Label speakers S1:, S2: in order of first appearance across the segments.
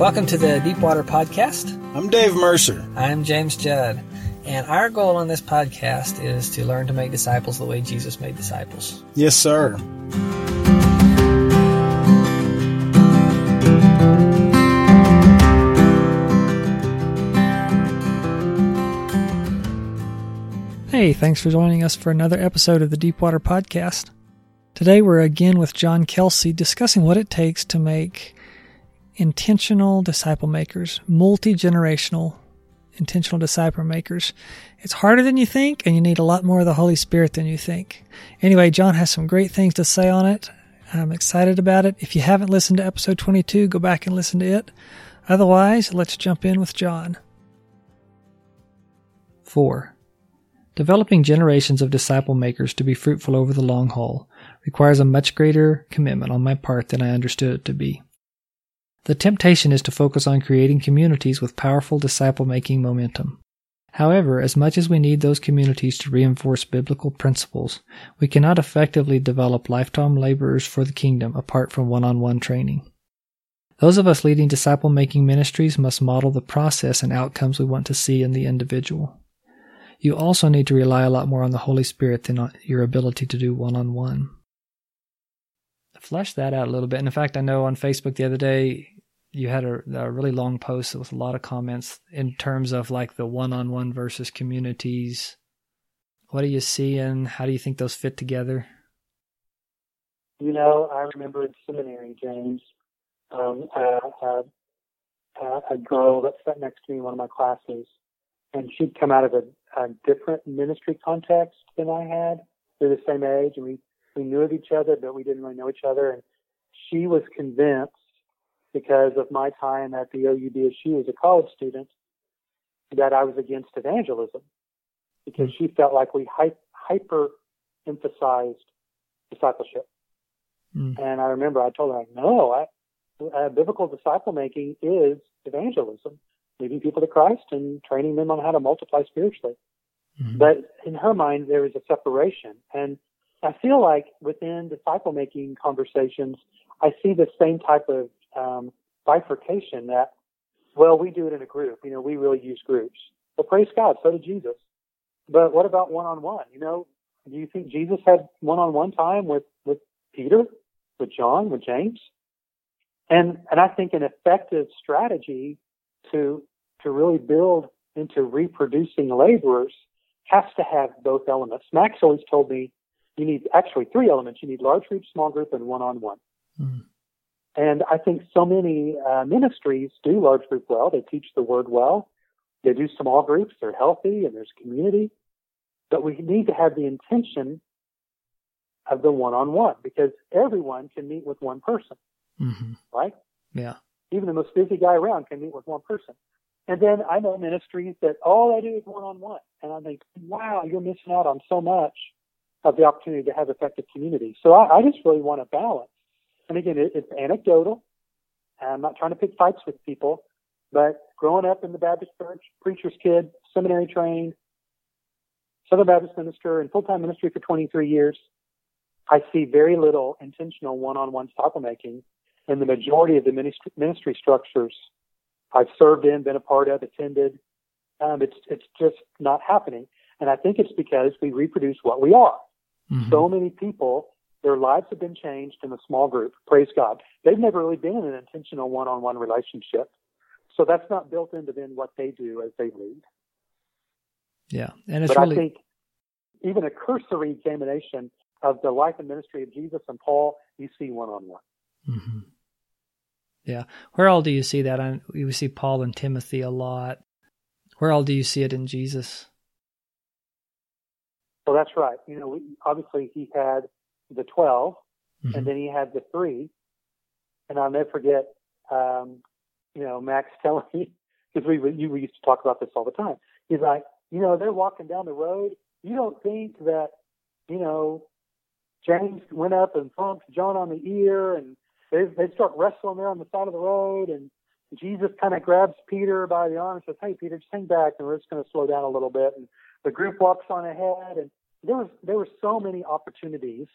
S1: Welcome to the Deepwater Podcast.
S2: I'm Dave Mercer.
S1: I'm James Judd. And our goal on this podcast is to learn to make disciples the way Jesus made disciples.
S2: Yes, sir.
S3: Hey, thanks for joining us for another episode of the Deepwater Podcast. Today we're again with John Kelsey discussing what it takes to make intentional disciple makers, multi generational intentional disciple makers. It's harder than you think, and you need a lot more of the Holy Spirit than you think. Anyway, John has some great things to say on it. I'm excited about it. If you haven't listened to episode 22, go back and listen to it. Otherwise, let's jump in with John. 4. Developing generations of disciple makers to be fruitful over the long haul requires a much greater commitment on my part than I understood it to be. The temptation is to focus on creating communities with powerful disciple making momentum. However, as much as we need those communities to reinforce biblical principles, we cannot effectively develop lifetime laborers for the kingdom apart from one on one training. Those of us leading disciple making ministries must model the process and outcomes we want to see in the individual. You also need to rely a lot more on the Holy Spirit than on your ability to do one on one flesh that out a little bit. And in fact, I know on Facebook the other day you had a, a really long post with a lot of comments in terms of like the one-on-one versus communities. What do you see, and how do you think those fit together?
S4: You know, I remember in seminary, James, um, uh, uh, a girl that sat next to me in one of my classes, and she'd come out of a, a different ministry context than I had. They're the same age, and we we knew of each other, but we didn't really know each other. And she was convinced, because of my time at the OU BSU as a college student, that I was against evangelism because she felt like we hyper emphasized discipleship. Mm. And I remember I told her, no, I, uh, biblical disciple making is evangelism, leading people to Christ and training them on how to multiply spiritually. Mm-hmm. But in her mind, there is a separation. And I feel like within disciple making conversations, I see the same type of um, bifurcation that, well, we do it in a group. You know, we really use groups. Well, praise God, so did Jesus. But what about one on one? You know, do you think Jesus had one on one time with, with Peter, with John, with James? And and I think an effective strategy to to really build into reproducing laborers has to have both elements. Max always told me you need actually three elements. You need large group, small group, and one on one. And I think so many uh, ministries do large group well. They teach the word well. They do small groups. They're healthy and there's community. But we need to have the intention of the one on one because everyone can meet with one person. Mm-hmm. Right?
S3: Yeah.
S4: Even the most busy guy around can meet with one person. And then I know ministries that all they do is one on one. And I think, wow, you're missing out on so much of the opportunity to have effective community. So I, I just really want a balance. And again, it, it's anecdotal. I'm not trying to pick fights with people, but growing up in the Baptist church, preacher's kid, seminary trained, Southern Baptist minister, and full-time ministry for 23 years, I see very little intentional one-on-one disciple making in the majority of the ministry, ministry structures I've served in, been a part of, attended. Um, it's it's just not happening, and I think it's because we reproduce what we are. Mm-hmm. So many people, their lives have been changed in a small group. Praise God. They've never really been in an intentional one-on-one relationship. So that's not built into then what they do as they lead.
S3: Yeah, and it's
S4: but
S3: really.
S4: I think even a cursory examination of the life and ministry of Jesus and Paul, you see one-on-one.
S3: Mm-hmm. Yeah, where all do you see that? We see Paul and Timothy a lot. Where all do you see it in Jesus?
S4: So that's right. You know, we, obviously he had the 12 mm-hmm. and then he had the three. And I'll never forget, um, you know, Max telling me, because we, we, we used to talk about this all the time. He's like, you know, they're walking down the road. You don't think that, you know, James went up and thumped John on the ear and they, they start wrestling there on the side of the road and Jesus kind of grabs Peter by the arm and says, Hey, Peter, just hang back and we're just going to slow down a little bit. And the group walks on ahead, and there was there were so many opportunities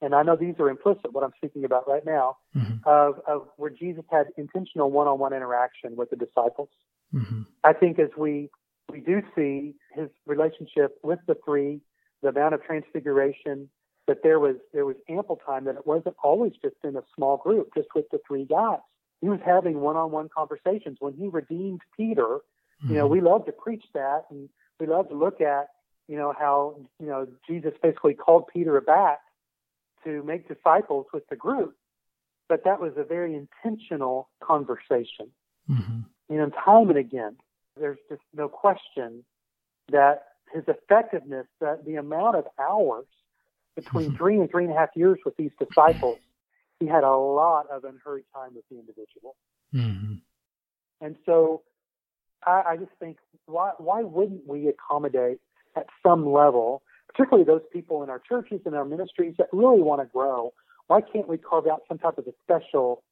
S4: and I know these are implicit, what I'm speaking about right now,
S3: Mm-hmm.
S4: of, of where Jesus had intentional one-on-one interaction with the disciples.
S3: Mm-hmm.
S4: I think as we we do see his relationship with the three, the Mount of Transfiguration, that there was there was ample time that it wasn't always just in a small group, just with the three guys. He was having one-on-one conversations when he redeemed Peter. You know, we love to preach that, and we love to look at you know how you know Jesus basically called Peter back to make disciples with the group, but that was a very intentional conversation
S3: Mm-hmm.
S4: you know, time and again, there's just no question that his effectiveness, that the amount of hours between three and three and a half years with these disciples, he had a lot of unhurried time with the individual.
S3: Mm-hmm.
S4: And so I, I just think, why, why wouldn't we accommodate at some level, particularly those people in our churches and our ministries that really want to grow? Why can't we carve out some type of a special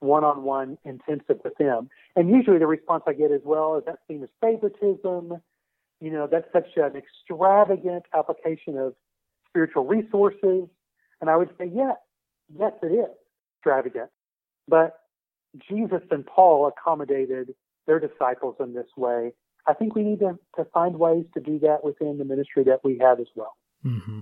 S4: one-on-one intensive with them? And usually the response I get is, well, is that seen as favoritism? You know, that's such an extravagant application of spiritual resources. And I would say, yes, yes, it is extravagant. But Jesus and Paul accommodated their disciples in this way. I think we need to, to find ways to do that within the ministry that we have as well.
S3: Mm-hmm.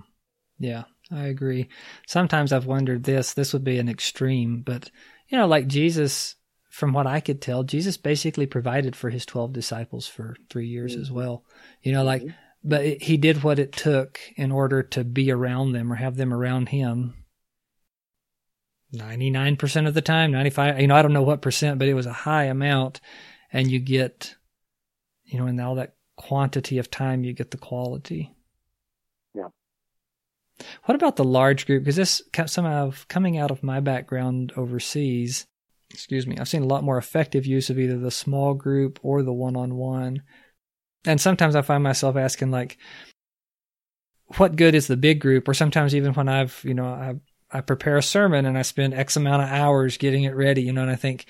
S3: Yeah, I agree. Sometimes I've wondered this, this would be an extreme, but you know, like Jesus, from what I could tell, Jesus basically provided for his 12 disciples for three years as well. You know, like, but it, he did what it took in order to be around them or have them around him. 99% of the time, 95, you know, I don't know what percent, but it was a high amount. And you get, you know, in all that quantity of time, you get the quality.
S4: Yeah.
S3: What about the large group? Because this somehow coming out of my background overseas, excuse me, I've seen a lot more effective use of either the small group or the one on one. And sometimes I find myself asking, like, what good is the big group? Or sometimes even when I've, you know, I, I prepare a sermon and I spend X amount of hours getting it ready, you know, and I think,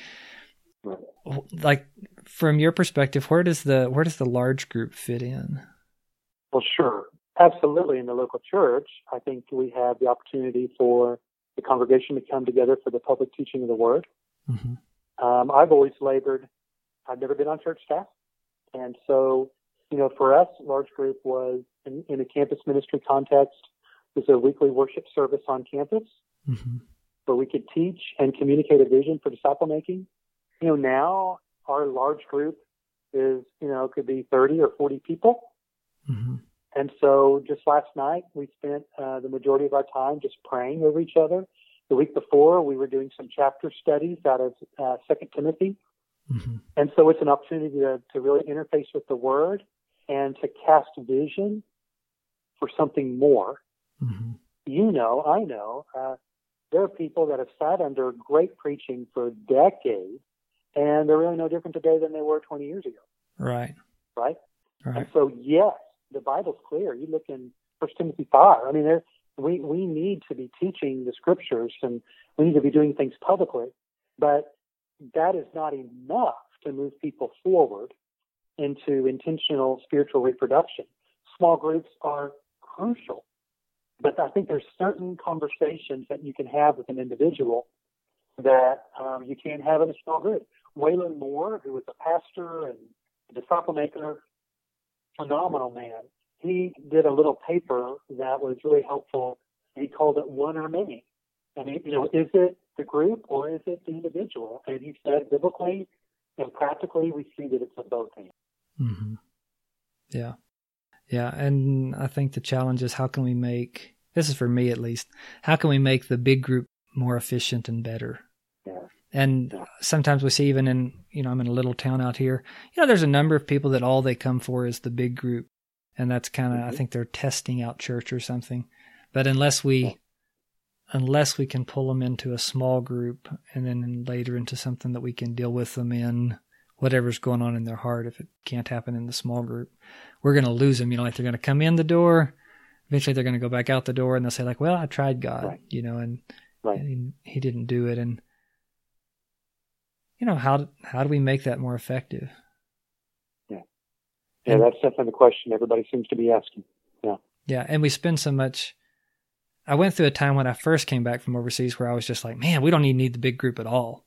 S3: like, from your perspective, where does the where does the large group fit in?
S4: Well, sure. Absolutely. In the local church, I think we have the opportunity for the congregation to come together for the public teaching of the word.
S3: Mm-hmm.
S4: Um, I've always labored, I've never been on church staff. And so, you know, for us, large group was in, in a campus ministry context, was a weekly worship service on campus
S3: Mm-hmm.
S4: where we could teach and communicate a vision for disciple making. You know, now our large group is, you know, could be 30 or 40 people.
S3: Mm-hmm.
S4: And so just last night, we spent uh, the majority of our time just praying over each other. The week before, we were doing some chapter studies out of uh, Second Timothy.
S3: Mm-hmm.
S4: And so it's an opportunity to, to really interface with the Word and to cast vision for something more.
S3: Mm-hmm.
S4: You know, I know, uh, there are people that have sat under great preaching for decades, and they're really no different today than they were 20 years ago,
S3: Right.
S4: right?
S3: Right.
S4: And so, yes, the Bible's clear. You look in First Timothy five. I mean, there, we we need to be teaching the scriptures, and we need to be doing things publicly. But that is not enough to move people forward into intentional spiritual reproduction. Small groups are crucial, but I think there's certain conversations that you can have with an individual that um, you can't have in a small group. Waylon Moore, who was a pastor and disciple maker, phenomenal man. He did a little paper that was really helpful. He called it one or many. And you know, is it the group or is it the individual? And he said biblically and practically we see that it's a both.
S3: Mm-hmm. Yeah. Yeah. And I think the challenge is how can we make this is for me at least, how can we make the big group more efficient and better?
S4: Yeah.
S3: And sometimes we see even in you know, I'm in a little town out here, you know, there's a number of people that all they come for is the big group. And that's kind of,
S4: Mhm.
S3: I think they're testing out church or something. But unless we, unless we can pull them into a small group and then later into something that we can deal with them in whatever's going on in their heart, if it can't happen in the small group, we're going to lose them. You know, like they're going to come in the door. Eventually they're going to go back out the door and they'll say like, well, I tried God,
S4: Right.
S3: you know, and,
S4: Right.
S3: and he, didn't do it. And, you know, how, how do we make that more effective?
S4: Yeah, Yeah, that's definitely the question everybody seems to be asking.
S3: Yeah. Yeah, and we spend so much I went through a time when I first came back from overseas where I was just like, man, we don't even need the big group at all.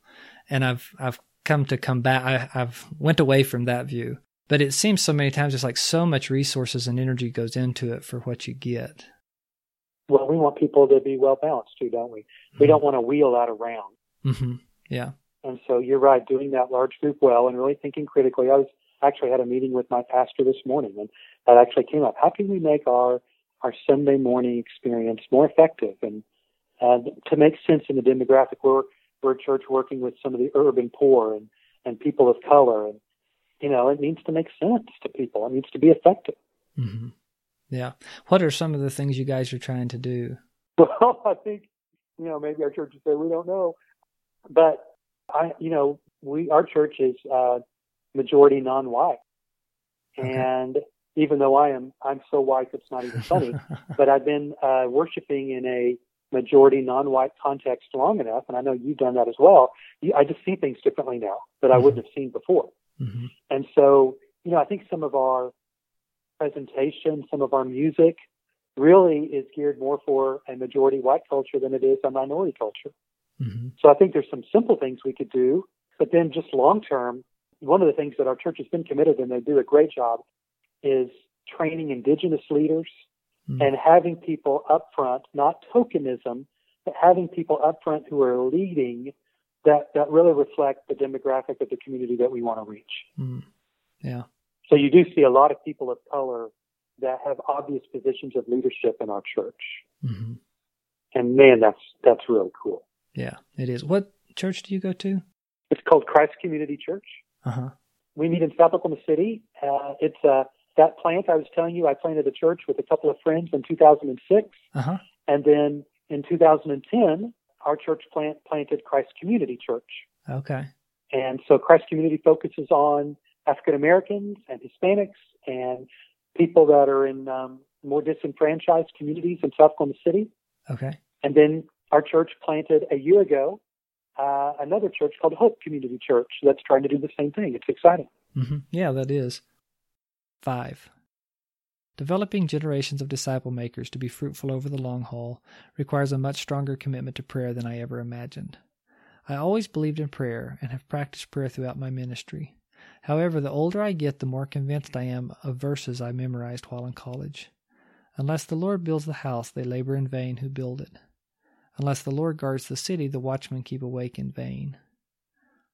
S3: And I've, I've come to come back. I, I've went away from that view, but it seems so many times it's like so much resources and energy goes into it for what you get.
S4: Well, we want people to be well balanced too, don't we? We don't want to wheel that around.
S3: Mm-hmm. Yeah.
S4: And so you're right, doing that large group well and really thinking critically. I was actually had a meeting with my pastor this morning and that actually came up. How can we make our our Sunday morning experience more effective and and to make sense in the demographic? We're we're a church working with some of the urban poor and and people of color and you know it needs to make sense to people. It needs to be effective.
S3: Mm-hmm. Yeah. What are some of the things you guys are trying to do?
S4: Well, I think you know maybe our church would say we don't know, but I you know we our church is uh, majority non-white, okay. and even though I am I'm so white it's not even funny, but I've been uh, worshiping in a majority non-white context long enough, and I know you've done that as well. You, I just see things differently now that I mm-hmm. wouldn't have seen before, mm-hmm. and so you know I think some of our presentation, some of our music really is geared more for a majority white culture than it is a minority culture. Mm-hmm. So I think there's some simple things we could do, but then just long term, one of the things that our church has been committed and they do a great job is training indigenous leaders mm-hmm. and having people up front, not tokenism, but having people up front who are leading that, that really reflect the demographic of the community that we want to reach.
S3: Mm-hmm. Yeah.
S4: So you do see a lot of people of color that have obvious positions of leadership in our church. Mm-hmm. And man, that's that's really cool.
S3: Yeah, it is. What church do you go to?
S4: It's called Christ Community Church.
S3: Uh-huh.
S4: We meet in South Oklahoma City. Uh, it's uh, that plant I was telling you. I planted a church with a couple of friends in 2006,
S3: uh-huh.
S4: and then in 2010, our church plant planted Christ Community Church.
S3: Okay.
S4: And so Christ Community focuses on African Americans and Hispanics and people that are in um, more disenfranchised communities in South Oklahoma City.
S3: Okay.
S4: And then our church planted a year ago uh, another church called Hope Community Church that's trying to do the same thing. It's exciting.
S3: Mm-hmm. Yeah, that is. Five. Developing generations of disciple makers to be fruitful over the long haul requires a much stronger commitment to prayer than I ever imagined. I always believed in prayer and have practiced prayer throughout my ministry. However, the older I get, the more convinced I am of verses I memorized while in college. Unless the Lord builds the house, they labor in vain who build it. Unless the Lord guards the city, the watchmen keep awake in vain.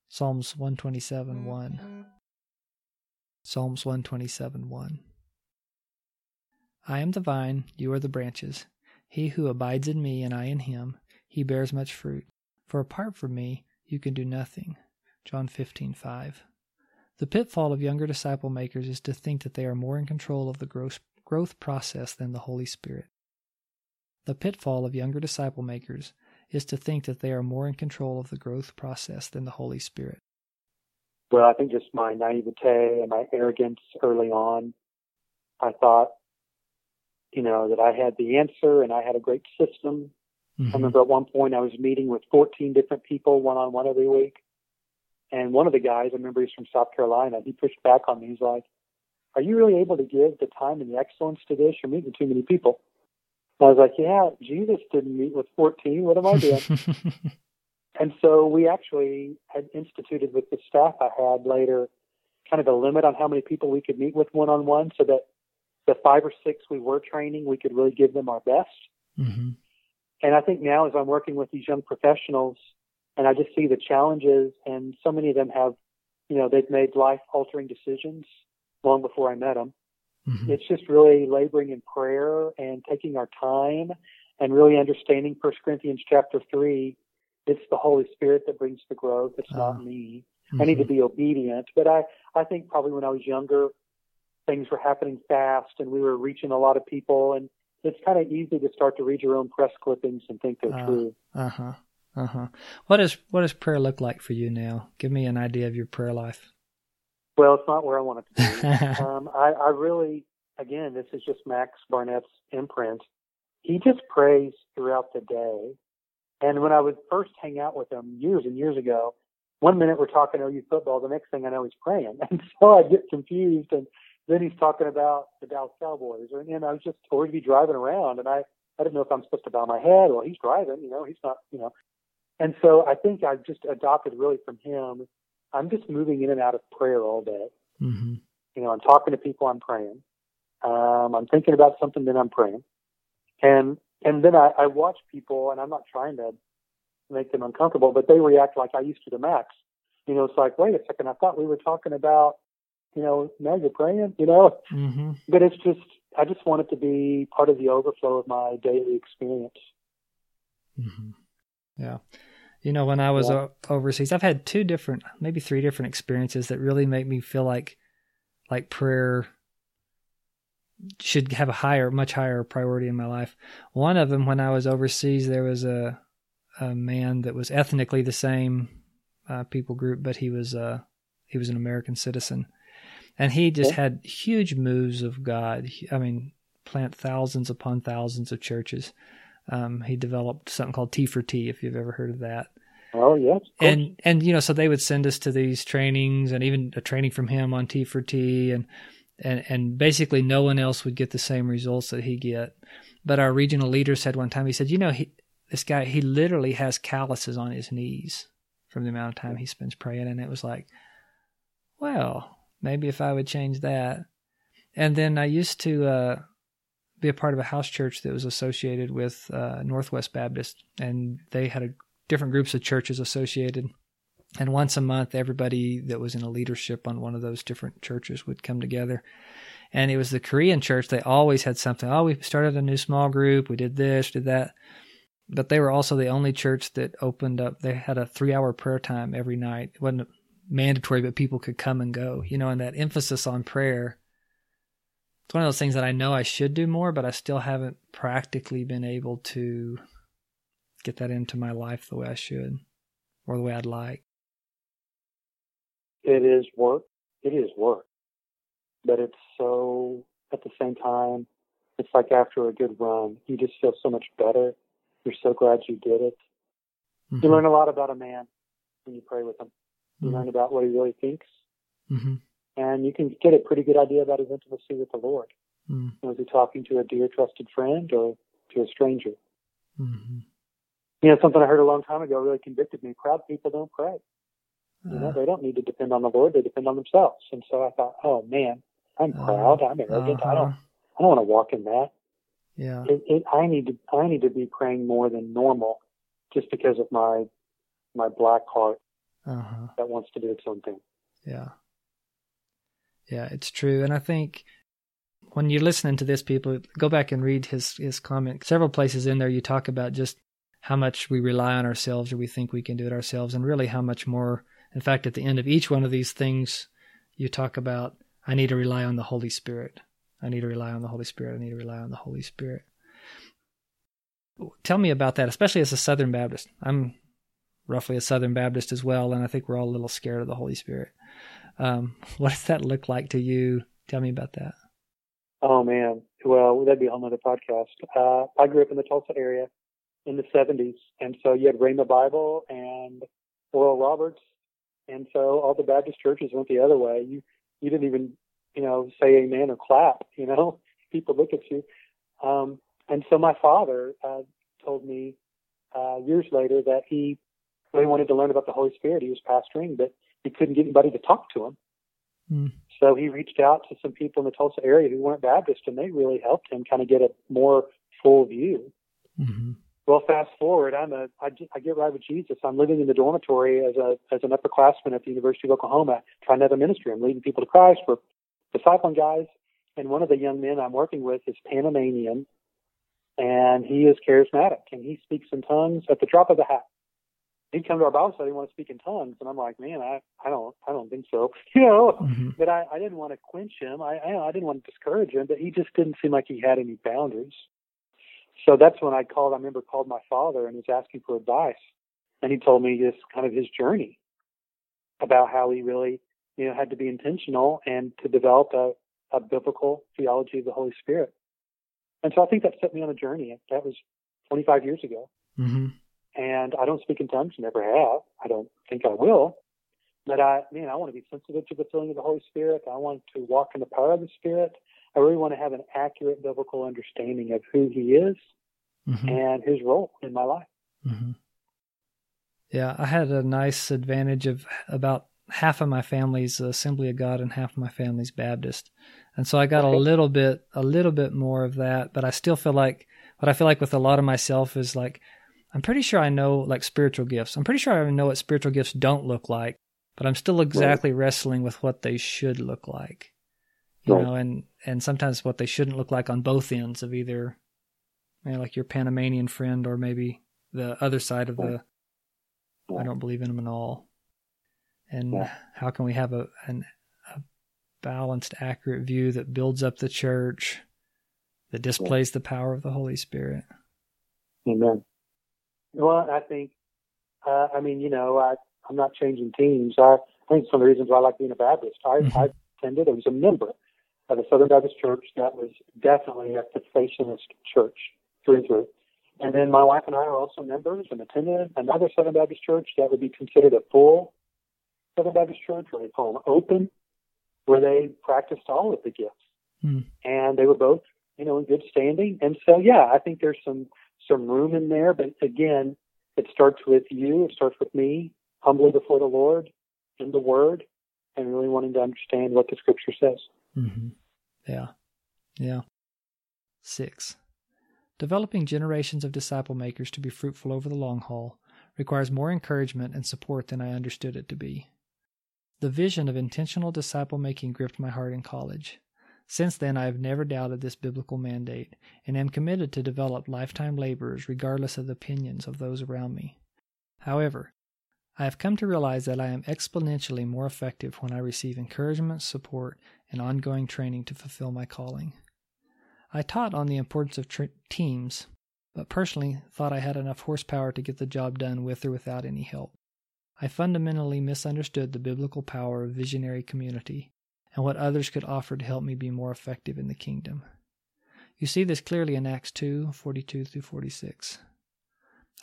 S3: Psalms 127 1. Psalms 127 1. I am the vine, you are the branches. He who abides in me and I in him, he bears much fruit. For apart from me, you can do nothing. John 15:5. The pitfall of younger disciple makers is to think that they are more in control of the growth process than the Holy Spirit. The pitfall of younger disciple makers is to think that they are more in control of the growth process than the Holy Spirit.
S4: Well, I think just my naivete and my arrogance early on, I thought, you know, that I had the answer and I had a great system. Mm-hmm. I remember at one point I was meeting with 14 different people one on one every week. And one of the guys, I remember he's from South Carolina, he pushed back on me. He's like, Are you really able to give the time and the excellence to this? You're meeting too many people. And I was like, Yeah, Jesus didn't meet with 14. What am I doing? and so we actually had instituted with the staff I had later kind of a limit on how many people we could meet with one on one so that the five or six we were training, we could really give them our best.
S3: Mm-hmm.
S4: And I think now, as I'm working with these young professionals, and I just see the challenges, and so many of them have, you know, they've made life altering decisions long before I met them. Mm-hmm. It's just really laboring in prayer and taking our time and really understanding First Corinthians chapter three. It's the Holy Spirit that brings the growth. It's uh, not me. Mm-hmm. I need to be obedient. But I, I think probably when I was younger, things were happening fast and we were reaching a lot of people and it's kind of easy to start to read your own press clippings and think they're uh, true.
S3: Uh huh. Uh huh. What is what does prayer look like for you now? Give me an idea of your prayer life.
S4: Well, it's not where I want it to be. um, I, I really, again, this is just Max Barnett's imprint. He just prays throughout the day. And when I would first hang out with him years and years ago, one minute we're talking OU football, the next thing I know he's praying, and so I get confused. And then he's talking about the Dallas Cowboys, or and I was just or he'd be driving around, and I I didn't know if I'm supposed to bow my head. Well, he's driving, you know, he's not, you know. And so I think I've just adopted really from him. I'm just moving in and out of prayer all day.
S3: Mm-hmm.
S4: You know, I'm talking to people, I'm praying. Um, I'm thinking about something, then I'm praying. And and then I, I watch people, and I'm not trying to make them uncomfortable, but they react like I used to to Max. You know, it's like, wait a second, I thought we were talking about, you know, now you're praying, you know.
S3: Mm-hmm.
S4: But it's just, I just want it to be part of the overflow of my daily experience.
S3: Mm-hmm. Yeah. You know, when I was
S4: Yeah.
S3: overseas, I've had two different, maybe three different experiences that really make me feel like, like prayer should have a higher, much higher priority in my life. One of them, when I was overseas, there was a, a man that was ethnically the same uh, people group, but he was, uh, he was an American citizen, and he just had huge moves of God. I mean, plant thousands upon thousands of churches. Um, he developed something called T for T, if you've ever heard of that.
S4: Oh, yes.
S3: And and you know, so they would send us to these trainings, and even a training from him on T for T, and and and basically no one else would get the same results that he get. But our regional leader said one time, he said, you know, he this guy he literally has calluses on his knees from the amount of time he spends praying, and it was like, well, maybe if I would change that. And then I used to uh, be a part of a house church that was associated with uh, Northwest Baptist, and they had a different groups of churches associated. And once a month, everybody that was in a leadership on one of those different churches would come together. And it was the Korean church. They always had something. Oh, we started a new small group. We did this, did that. But they were also the only church that opened up. They had a three hour prayer time every night. It wasn't mandatory, but people could come and go, you know, and that emphasis on prayer. It's one of those things that I know I should do more, but I still haven't practically been able to get that into my life the way I should or the way I'd like.
S4: It is work. It is work. But it's so, at the same time, it's like after a good run, you just feel so much better. You're so glad you did it. You
S3: Mhm.
S4: learn a lot about a man when you pray with him. You
S3: Mhm.
S4: learn about what he really thinks,
S3: Mhm.
S4: and you can get a pretty good idea about his intimacy with the Lord.
S3: Mhm.
S4: Was he talking to a dear, trusted friend or to a stranger?
S3: Mhm.
S4: You know, something I heard a long time ago really convicted me. Proud people don't pray. You know,
S3: Uh,
S4: they don't need to depend on the Lord; they depend on themselves. And so I thought, oh man, I'm
S3: Uh,
S4: proud. I'm arrogant. I don't.
S3: uh-huh.
S4: I don't want to walk in that.
S3: Yeah.
S4: It, it, I need to. I need to be praying more than normal, just because of my my black heart
S3: Uh huh.
S4: that wants to do its own thing.
S3: Yeah. Yeah, it's true. And I think when you're listening to this, people go back and read his, his comment. Several places in there, you talk about just how much we rely on ourselves or we think we can do it ourselves, and really how much more. In fact, at the end of each one of these things, you talk about, I need to rely on the Holy Spirit. I need to rely on the Holy Spirit. I need to rely on the Holy Spirit. Tell me about that, especially as a Southern Baptist. I'm roughly a Southern Baptist as well, and I think we're all a little scared of the Holy Spirit. Um, what does that look like to you? Tell me about that.
S4: Oh man, well that'd be a whole other podcast. Uh, I grew up in the Tulsa area in the '70s, and so you had Rhema Bible and Oral Roberts, and so all the Baptist churches went the other way. You you didn't even you know say amen or clap. You know, people look at you. Um, and so my father uh, told me uh, years later that he really wanted to learn about the Holy Spirit. He was pastoring, but he couldn't get anybody to talk to him.
S3: Hmm.
S4: So he reached out to some people in the Tulsa area who weren't Baptist, and they really helped him kind of get a more full view.
S3: Mm-hmm.
S4: Well, fast forward, I'm a I, get- I get right with Jesus. I'm living in the dormitory as a as an upperclassman at the University of Oklahoma, trying to have a ministry. I'm leading people to Christ. We're discipling guys, and one of the young men I'm working with is Panamanian, and he is charismatic, and he speaks in tongues at the drop of the hat. He'd come to our Bible study and want to speak in tongues, and I'm like, man, I I don't I don't think so, you know.
S3: Mm-hmm.
S4: But I, I didn't want to quench him. I, I I didn't want to discourage him, but he just didn't seem like he had any boundaries. So that's when I called. I remember called my father and was asking for advice, and he told me just kind of his journey about how he really, you know, had to be intentional and to develop a, a biblical theology of the Holy Spirit. And so I think that set me on a journey. That was 25 years ago
S3: Mm-hmm.
S4: and I don't speak in tongues, never have. I don't think I will. But I, man, I want to be sensitive to the filling of the Holy Spirit. I want to walk in the power of the Spirit. I really want to have an accurate biblical understanding of who He is mm-hmm. and His role in my life.
S3: Mm-hmm. Yeah, I had a nice advantage of about half of my family's Assembly of God and half of my family's Baptist, and so I got okay. a little bit a little bit more of that. But I still feel like what I feel like with a lot of myself is like I'm pretty sure I know like spiritual gifts. I'm pretty sure I know what spiritual gifts don't look like, but I'm still exactly right. wrestling with what they should look like. You know, and and sometimes what they shouldn't look like on both ends of either you know, like your Panamanian friend or maybe the other side of the I don't believe in them at all. And how can we have a an, a balanced, accurate view that builds up the church, that displays the power of the Holy Spirit?
S4: Amen. Well, I think, uh, I mean, you know, I I'm not changing teams. I, I think some of the reasons why I like being a Baptist. I, mm-hmm. I attended. I was a member of the Southern Baptist Church that was definitely a cessationist church through and through. And then my wife and I are also members and attended another Southern Baptist church that would be considered a full Southern Baptist church, where they call them open, where they practiced all of the gifts. Mm. And they were both, you know, in good standing. And so, yeah, I think there's some some room in there. But again, it starts with you. It starts with me, humbly before the Lord in the Word, and really wanting to understand what the Scripture says.
S3: Mm-hmm. Yeah, yeah. Six. Developing generations of disciple makers to be fruitful over the long haul requires more encouragement and support than I understood it to be. The vision of intentional disciple making gripped my heart in college. Since then, I have never doubted this biblical mandate and am committed to develop lifetime laborers regardless of the opinions of those around me. However, I have come to realize that I am exponentially more effective when I receive encouragement, support, and ongoing training to fulfill my calling. I taught on the importance of tr- teams, but personally thought I had enough horsepower to get the job done with or without any help. I fundamentally misunderstood the biblical power of visionary community and what others could offer to help me be more effective in the kingdom. You see this clearly in Acts 2 42 through 46.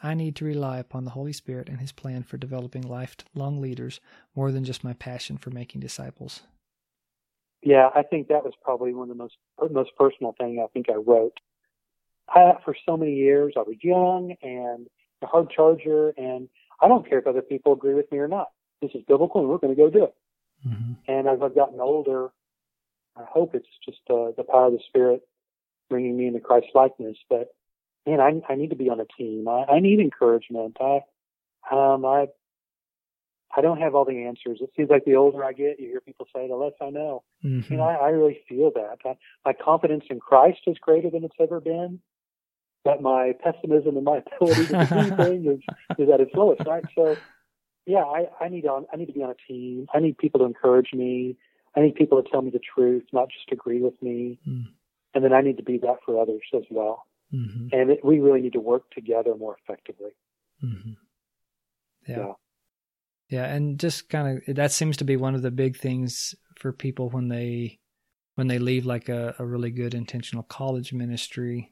S3: I need to rely upon the Holy Spirit and His plan for developing lifelong leaders more than just my passion for making disciples.
S4: Yeah, I think that was probably one of the most most personal thing I think I wrote. I, for so many years, I was young and a hard charger, and I don't care if other people agree with me or not. This is biblical, and we're going to go do it. Mm-hmm. And as I've gotten older, I hope it's just uh, the power of the Spirit bringing me into Christ likeness. But man, I, I need to be on a team. I, I need encouragement. I um, I I don't have all the answers. It seems like the older I get, you hear people say, the less I know. Mm-hmm. You know, I, I really feel that. I, my confidence in Christ is greater than it's ever been, but my pessimism and my ability to do things is, is at its lowest, right? So, yeah, I, I need on, I need to be on a team. I need people to encourage me. I need people to tell me the truth, not just agree with me. Mm. And then I need to be that for others as well. Mm-hmm. And it, we really need to work together more effectively.
S3: Mm-hmm. yeah. yeah. Yeah, and just kind of that seems to be one of the big things for people when they when they leave like a, a really good intentional college ministry.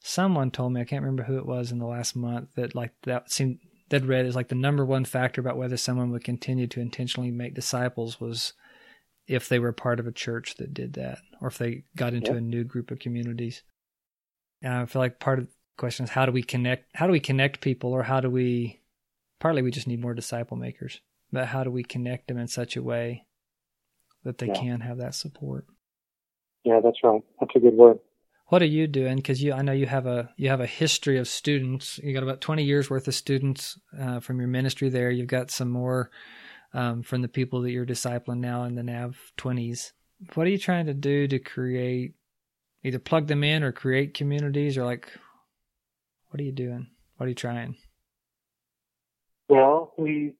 S3: Someone told me I can't remember who it was in the last month that like that seemed that read is like the number one factor about whether someone would continue to intentionally make disciples was if they were part of a church that did that or if they got into a new group of communities. And I feel like part of the question is how do we connect how do we connect people or how do we partly we just need more disciple makers. But how do we connect them in such a way that they yeah. can have that support?
S4: Yeah, that's right. That's a good word.
S3: What are you doing? Because you, I know you have a you have a history of students. You got about twenty years worth of students uh, from your ministry there. You've got some more um, from the people that you're discipling now in the Nav twenties. What are you trying to do to create, either plug them in or create communities, or like, what are you doing? What are you trying?
S4: Well, we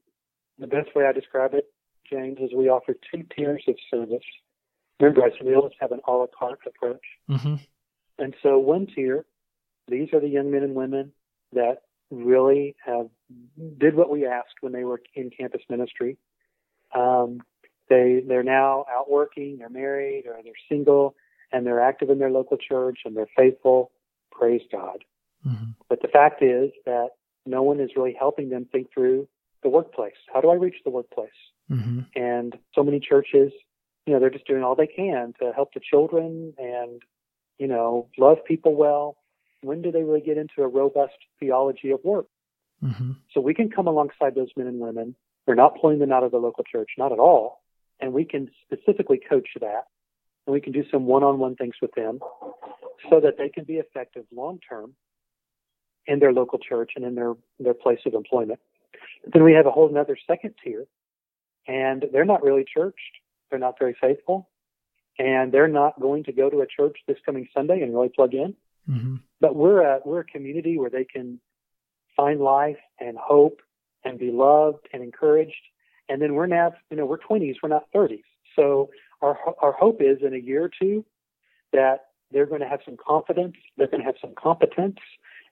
S4: the best way I describe it, James, is we offer two tiers of service. Remember, I said we always have an a la carte approach. Mm-hmm. And so, one tier, these are the young men and women that really have did what we asked when they were in campus ministry. Um, they they're now out working, they're married, or they're single, and they're active in their local church and they're faithful. Praise God. Mm-hmm. But the fact is that no one is really helping them think through the workplace. How do I reach the workplace? Mm-hmm. And so many churches, you know, they're just doing all they can to help the children and, you know, love people well. when do they really get into a robust theology of work?
S3: Mm-hmm.
S4: So we can come alongside those men and women. We're not pulling them out of the local church, not at all. And we can specifically coach that. And we can do some one on one things with them so that they can be effective long term in their local church and in their, their place of employment. Then we have a whole another second tier, and they're not really churched. They're not very faithful, and they're not going to go to a church this coming Sunday and really plug in.
S3: Mm-hmm.
S4: But we're a we're a community where they can find life and hope and be loved and encouraged. And then we're now, you know, we're 20s, we're not 30s. So our our hope is in a year or two that they're going to have some confidence, they're going to have some competence,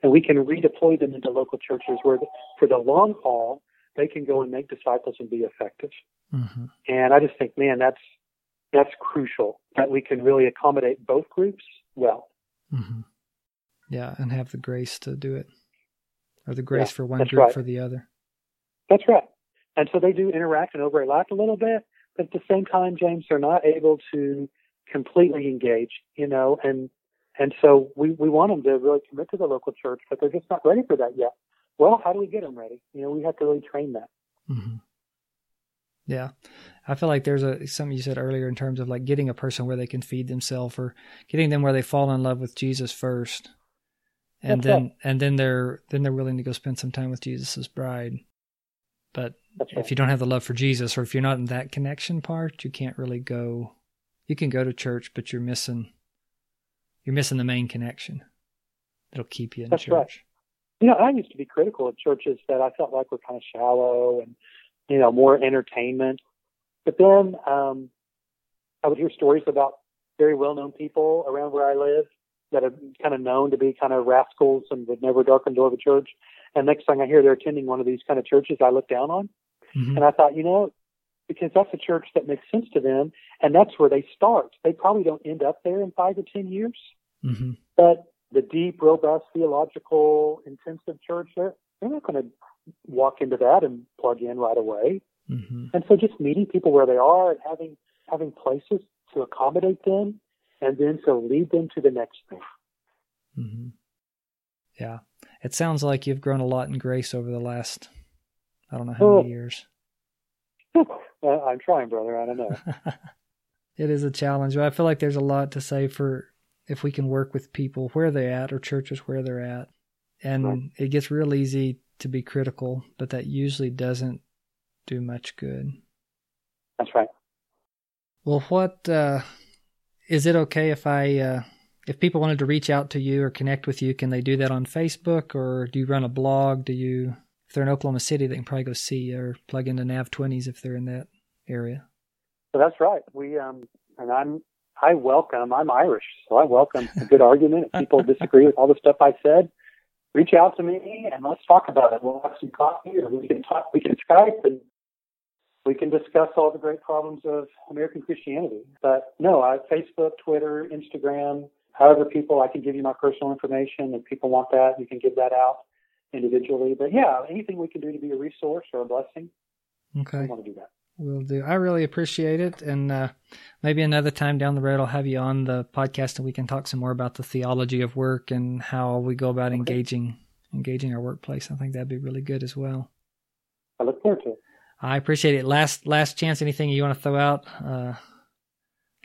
S4: and we can redeploy them into local churches where, the, for the long haul, they can go and make disciples and be effective.
S3: Mm-hmm.
S4: And I just think, man, that's that's crucial that we can really accommodate both groups well.
S3: Mm-hmm. Yeah, and have the grace to do it, or the grace
S4: Yeah,
S3: for one group
S4: right.
S3: for the other.
S4: That's right. And so they do interact and overlap a little bit, but at the same time, James, they're not able to completely engage, you know, and and so we, we want them to really commit to the local church, but they're just not ready for that yet. Well, how do we get them ready? You know, we have to really train that.
S3: Mm-hmm. Yeah, I feel like there's a something you said earlier in terms of like getting a person where they can feed themselves, or getting them where they fall in love with Jesus first, and
S4: That's
S3: then
S4: right.
S3: and then they're then they're willing to go spend some time with Jesus' bride. But
S4: That's right.
S3: if you don't have the love for Jesus, or if you're not in that connection part, you can't really go. You can go to church, but you're missing you're missing the main connection that'll keep you in
S4: That's
S3: church.
S4: right. You know, I used to be critical of churches that I felt like were kind of shallow and, you know, more entertainment. But then um, I would hear stories about very well-known people around where I live that are kind of known to be kind of rascals and would never darken the door of a church. And next thing I hear, they're attending one of these kind of churches I look down on.
S3: Mhm.
S4: And I thought, you know, because that's a church that makes sense to them, and that's where they start. They probably don't end up there in five or ten years,
S3: Mhm.
S4: but the deep, robust, theological, intensive church, they're, they're not going to walk into that and plug in right away.
S3: Mhm.
S4: And so just meeting people where they are and having having places to accommodate them and then to lead them to the next thing.
S3: hmm Yeah. It sounds like you've grown a lot in grace over the last, I don't know how many
S4: Oh.
S3: years.
S4: Uh, I'm trying, brother. I don't know.
S3: it is a challenge, but I feel like there's a lot to say for if we can work with people where they're at or churches where they're at. And
S4: Right.
S3: it gets real easy to be critical, but that usually doesn't do much good.
S4: That's right.
S3: Well, what uh, is it okay if I uh, if people wanted to reach out to you or connect with you, can they do that on Facebook or do you run a blog? Do you if they're in Oklahoma City, they can probably go see or plug into Nav twenties if they're in that area.
S4: So that's right. We um, and I'm I welcome. I'm Irish, so I welcome a good argument. If people disagree with all the stuff I said, reach out to me and let's talk about it. We'll have some coffee, or we can talk. We can Skype and we can discuss all the great problems of American Christianity. But no, I Facebook, Twitter, Instagram. However, people, I can give you my personal information. If people want that, you can give that out individually. But yeah, anything we can do to be a resource or a blessing,
S3: Okay,
S4: want to do that.
S3: will do. I really appreciate it, and uh, maybe another time down the road, I'll have you on the podcast and we can talk some more about the theology of work and how we go about
S4: Okay.
S3: engaging engaging our workplace. I think that'd be really good as well.
S4: I look forward to it.
S3: I appreciate it. Last last chance. Anything you want to throw out? Uh,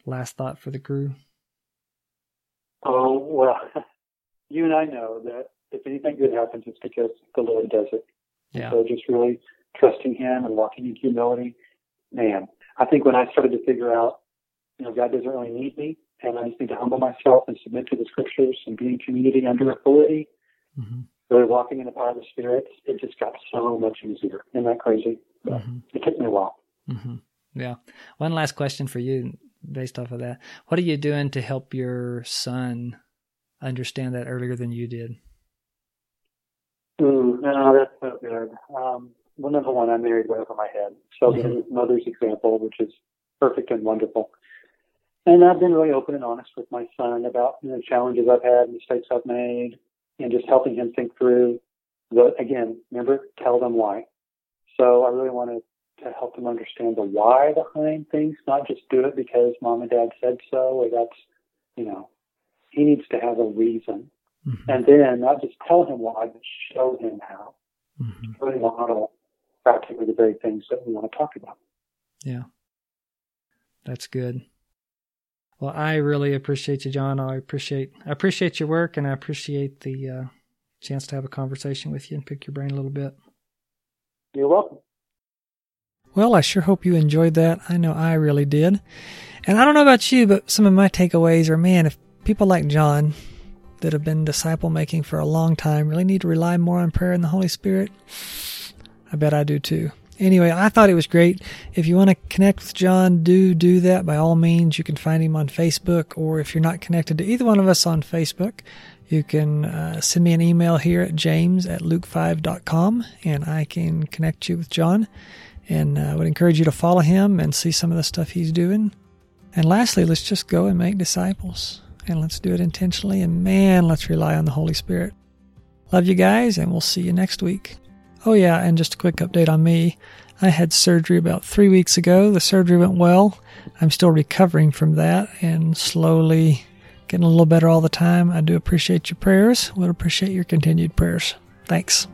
S3: last thought for the crew.
S4: Oh, well, you and I know that if anything good happens, it's because the Lord does it.
S3: Yeah.
S4: So just really trusting Him and walking in humility. Man, I think when I started to figure out, you know, God doesn't really need me, and I just need to humble myself and submit to the Scriptures and be in community under authority,
S3: hmm
S4: really walking in the power of the Spirit, it just got so much easier. Isn't that crazy? But
S3: hmm
S4: It took me a while.
S3: hmm Yeah. One last question for you, based off of that. What are you doing to help your son understand that earlier than you did?
S4: No, that's so good. Um, well, number one, I'm married way over my head. So
S3: Mhm.
S4: the mother's example, which is perfect and wonderful. And I've been really open and honest with my son about you know, challenges I've had, mistakes I've made, and just helping him think through the, again, remember, tell them why. So I really wanted to help him understand the why behind things, not just do it because mom and dad said so, or that's, you know, he needs to have a reason Mm-hmm. And then not just tell him why, but show him how.
S3: Mm-hmm.
S4: Really model practically the very things that we want to talk about.
S3: Yeah. That's good. Well, I really appreciate you, John. I appreciate I appreciate your work, and I appreciate the uh, chance to have a conversation with you and pick your brain a little bit.
S4: You're welcome.
S3: Well, I sure hope you enjoyed that. I know I really did. And I don't know about you, but some of my takeaways are man, if people like John that have been disciple making for a long time really need to rely more on prayer and the Holy Spirit, I bet I do too. Anyway, I thought it was great. If you want to connect with John, do do that by all means. You can find him on Facebook, or if you're not connected to either one of us on Facebook, you can uh, send me an email here at james at luke5.com and I can connect you with John. And I uh, would encourage you to follow him and see some of the stuff he's doing. And lastly, let's just go and make disciples. And let's do it intentionally. And man, let's rely on the Holy Spirit. Love you guys, and we'll see you next week. Oh, yeah, and just a quick update on me. I had surgery about three weeks ago. The surgery went well. I'm still recovering from that and slowly getting a little better all the time. I do appreciate your prayers. Would appreciate your continued prayers. Thanks.